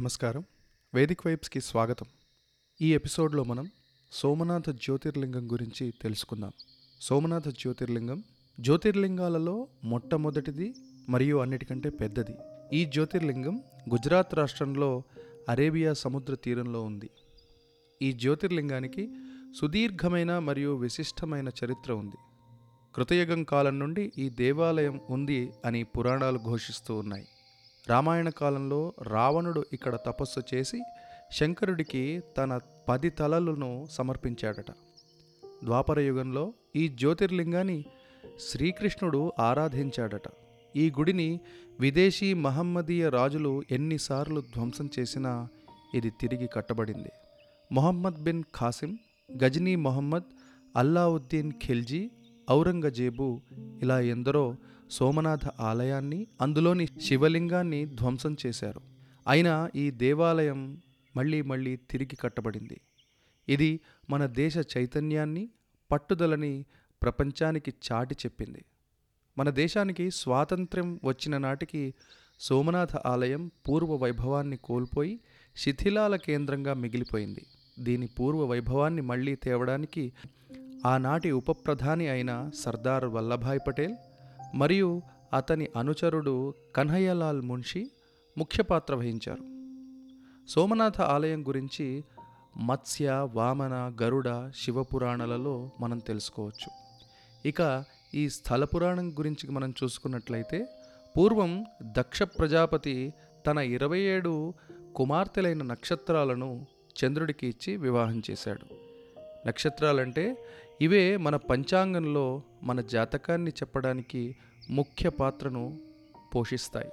నమస్కారం. వేదిక్ వైబ్స్కి స్వాగతం. ఈ ఎపిసోడ్లో మనం సోమనాథ జ్యోతిర్లింగం గురించి తెలుసుకుందాం. సోమనాథ జ్యోతిర్లింగం జ్యోతిర్లింగాలలో మొట్టమొదటిది మరియు అన్నిటికంటే పెద్దది. ఈ జ్యోతిర్లింగం గుజరాత్ రాష్ట్రంలో అరేబియా సముద్ర తీరంలో ఉంది. ఈ జ్యోతిర్లింగానికి సుదీర్ఘమైన మరియు విశిష్టమైన చరిత్ర ఉంది. కృతయుగం కాలం నుండి ఈ దేవాలయం ఉంది అని పురాణాలు ఘోషిస్తూ ఉన్నాయి. రామాయణ కాలంలో రావణుడు ఇక్కడ తపస్సు చేసి శంకరుడికి తన పది తలలను సమర్పించాడట. ద్వాపర యుగంలో ఈ జ్యోతిర్లింగాన్ని శ్రీకృష్ణుడు ఆరాధించాడట. ఈ గుడిని విదేశీ మహమ్మదీయ రాజులు ఎన్నిసార్లు ధ్వంసం చేసినా ఇది తిరిగి కట్టబడింది. మొహమ్మద్ బిన్ ఖాసిం గజనీ మొహమ్మద్ అల్లావుద్దీన్ ఖిల్జీ ఔరంగజేబు ఇలా ఎందరో సోమనాథ ఆలయాన్ని అందులోని శివలింగాన్ని ధ్వంసం చేశారు. అయినా ఈ దేవాలయం మళ్ళీ మళ్ళీ తిరిగి కట్టబడింది. ఇది మన దేశ చైతన్యాన్ని పట్టుదలని ప్రపంచానికి చాటి చెప్పింది. మన దేశానికి స్వాతంత్ర్యం వచ్చిన నాటికి సోమనాథ ఆలయం పూర్వ వైభవాన్ని కోల్పోయి శిథిలాల కేంద్రంగా మిగిలిపోయింది. దీని పూర్వ వైభవాన్ని మళ్ళీ తేవడానికి ఆనాటి ఉప ప్రధాని అయిన సర్దార్ వల్లభాయ్ పటేల్ మరియు అతని అనుచరుడు కన్హయ్యలాల్ మున్షి ముఖ్య పాత్ర వహించారు. సోమనాథ ఆలయం గురించి మత్స్య వామన గరుడ శివపురాణాలలో మనం తెలుసుకోవచ్చు. ఇక ఈ స్థల పురాణం గురించి మనం చూసుకున్నట్లయితే పూర్వం దక్ష ప్రజాపతి తన ఇరవై ఏడు కుమార్తెలైన నక్షత్రాలను చంద్రుడికి ఇచ్చి వివాహం చేశాడు. నక్షత్రాలంటే ఇవే మన పంచాంగంలో మన జాతకాన్ని చెప్పడానికి ముఖ్య పాత్రను పోషిస్తాయి.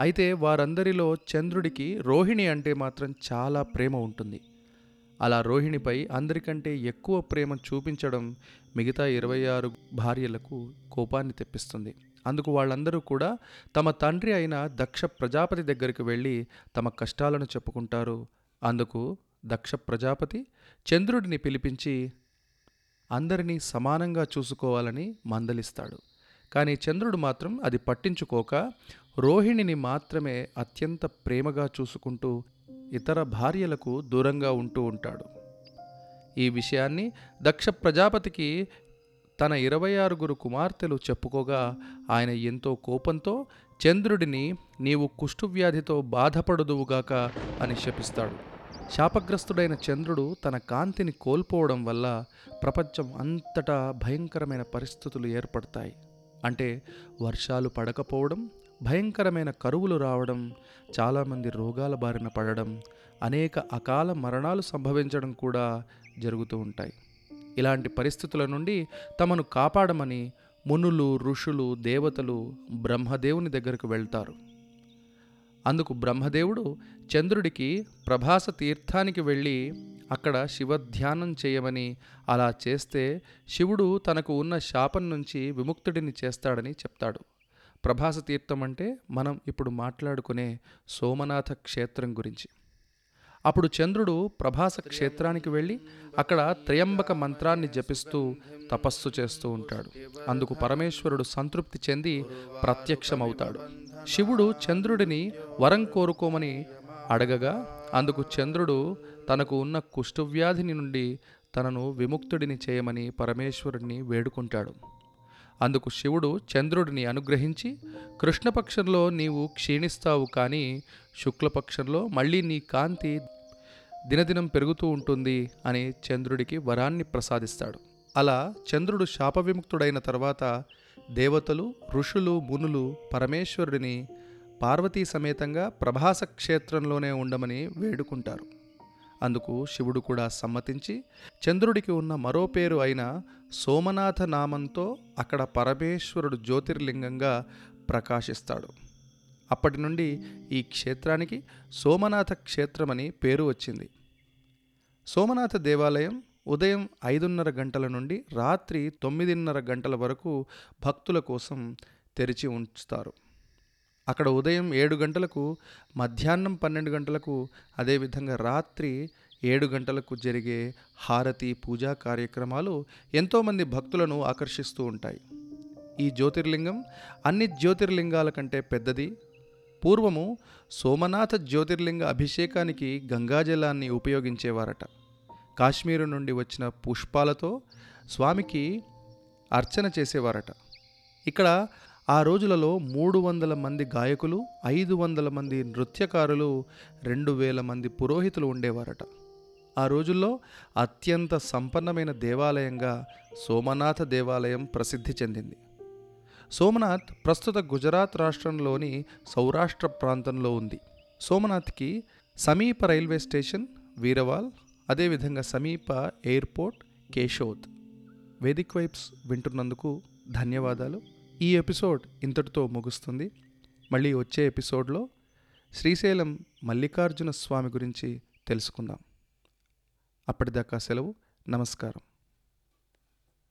అయితే వారందరిలో చంద్రుడికి రోహిణి అంటే మాత్రం చాలా ప్రేమ ఉంటుంది. అలా రోహిణిపై అందరికంటే ఎక్కువ ప్రేమ చూపించడం మిగతా ఇరవై ఆరు భార్యలకు కోపాన్ని తెప్పిస్తుంది. అందుకు వాళ్ళందరూ కూడా తమ తండ్రి అయిన దక్ష ప్రజాపతి దగ్గరికి వెళ్ళి తమ కష్టాలను చెప్పుకుంటారు. అందుకు దక్ష ప్రజాపతి చంద్రుడిని పిలిపించి అందరినీ సమానంగా చూసుకోవాలని మందలిస్తాడు. కానీ చంద్రుడు మాత్రం అది పట్టించుకోక రోహిణిని మాత్రమే అత్యంత ప్రేమగా చూసుకుంటూ ఇతర భార్యలకు దూరంగా ఉంటూ ఉంటాడు. ఈ విషయాన్ని దక్ష ప్రజాపతికి తన ఇరవై ఆరుగురు కుమార్తెలు చెప్పుకోగా ఆయన ఎంతో కోపంతో చంద్రుడిని నీవు కుష్ఠువ్యాధితో బాధపడదువుగాక అని శపిస్తాడు. శాపగ్రస్తుడైన చంద్రుడు తన కాంతిని కోల్పోవడం వల్ల ప్రపంచం అంతటా భయంకరమైన పరిస్థితులు ఏర్పడతాయి. అంటే వర్షాలు పడకపోవడం భయంకరమైన కరువులు రావడం చాలామంది రోగాల బారిన పడడం అనేక అకాల మరణాలు సంభవించడం కూడా జరుగుతూ ఉంటాయి. ఇలాంటి పరిస్థితుల నుండి తమను కాపాడమని మునులు ఋషులు దేవతలు బ్రహ్మదేవుని దగ్గరకు వెళ్తారు. అందుకు బ్రహ్మదేవుడు చంద్రుడికి ప్రభాస తీర్థానికి వెళ్ళి అక్కడ శివధ్యానం చేయమని అలా చేస్తే శివుడు తనకు ఉన్న శాపం నుంచి విముక్తుడిని చేస్తాడని చెప్తాడు. ప్రభాస తీర్థం అంటే మనం ఇప్పుడు మాట్లాడుకునే సోమనాథ క్షేత్రం గురించి. అప్పుడు చంద్రుడు ప్రభాస క్షేత్రానికి వెళ్ళి అక్కడ త్రయంబక మంత్రాన్ని జపిస్తూ తపస్సు చేస్తూ ఉంటాడు. అందుకు పరమేశ్వరుడు సంతృప్తి చెంది ప్రత్యక్షమవుతాడు. శివుడు చంద్రుడిని వరం కోరుకోమని అడగగా అందుకు చంద్రుడు తనకు ఉన్న కుష్ఠవ్యాధిని నుండి తనను విముక్తుడిని చేయమని పరమేశ్వరుడిని వేడుకుంటాడు. అందుకు శివుడు చంద్రుడిని అనుగ్రహించి కృష్ణపక్షంలో నీవు క్షీణిస్తావు కానీ శుక్లపక్షంలో మళ్ళీ నీ కాంతి దినదినం పెరుగుతూ ఉంటుంది అని చంద్రుడికి వరాన్ని ప్రసాదిస్తాడు. అలా చంద్రుడు శాప విముక్తుడైన తర్వాత దేవతలు ఋషులు మునులు పరమేశ్వరుడిని పార్వతీ సమేతంగా ప్రభాస క్షేత్రంలోనే ఉండమని వేడుకుంటారు. అందుకు శివుడు కూడా సమ్మతించి చంద్రుడికి ఉన్న మరో పేరు అయిన సోమనాథ నామంతో అక్కడ పరమేశ్వరుడు జ్యోతిర్లింగంగా ప్రకాశిస్తాడు. అప్పటి నుండి ఈ క్షేత్రానికి సోమనాథ క్షేత్రమని పేరు వచ్చింది. సోమనాథ దేవాలయం ఉదయం ఐదున్నర గంటల నుండి రాత్రి తొమ్మిదిన్నర గంటల వరకు భక్తుల కోసం తెరిచి ఉంచుతారు. అక్కడ ఉదయం ఏడు గంటలకు మధ్యాహ్నం పన్నెండు గంటలకు అదేవిధంగా రాత్రి ఏడు గంటలకు జరిగే హారతి పూజా కార్యక్రమాలు ఎంతోమంది భక్తులను ఆకర్షిస్తూ ఉంటాయి. ఈ జ్యోతిర్లింగం అన్ని జ్యోతిర్లింగాల కంటే పెద్దది. పూర్వము సోమనాథ జ్యోతిర్లింగ అభిషేకానికి గంగాజలాన్ని ఉపయోగించేవారట. కాశ్మీరు నుండి వచ్చిన పుష్పాలతో స్వామికి అర్చన చేసేవారట. ఇక్కడ ఆ రోజులలో మూడు వందల మంది గాయకులు ఐదు వందల మంది నృత్యకారులు రెండు వేల మంది పురోహితులు ఉండేవారట. ఆ రోజుల్లో అత్యంత సంపన్నమైన దేవాలయంగా సోమనాథ దేవాలయం ప్రసిద్ధి చెందింది. సోమనాథ్ ప్రస్తుత గుజరాత్ రాష్ట్రంలోని సౌరాష్ట్ర ప్రాంతంలో ఉంది. సోమనాథ్కి సమీప రైల్వే స్టేషన్ వీరవాల్ అదేవిధంగా సమీప ఎయిర్పోర్ట్ కేశోద్. వేదిక్ వైబ్స్ వింటున్నందుకు ధన్యవాదాలు. ఈ ఎపిసోడ్ ఇంతటితో ముగుస్తుంది. మళ్ళీ వచ్చే ఎపిసోడ్లో శ్రీశైలం మల్లికార్జున స్వామి గురించి తెలుసుకుందాం. అప్పటిదాకా సెలవు. నమస్కారం.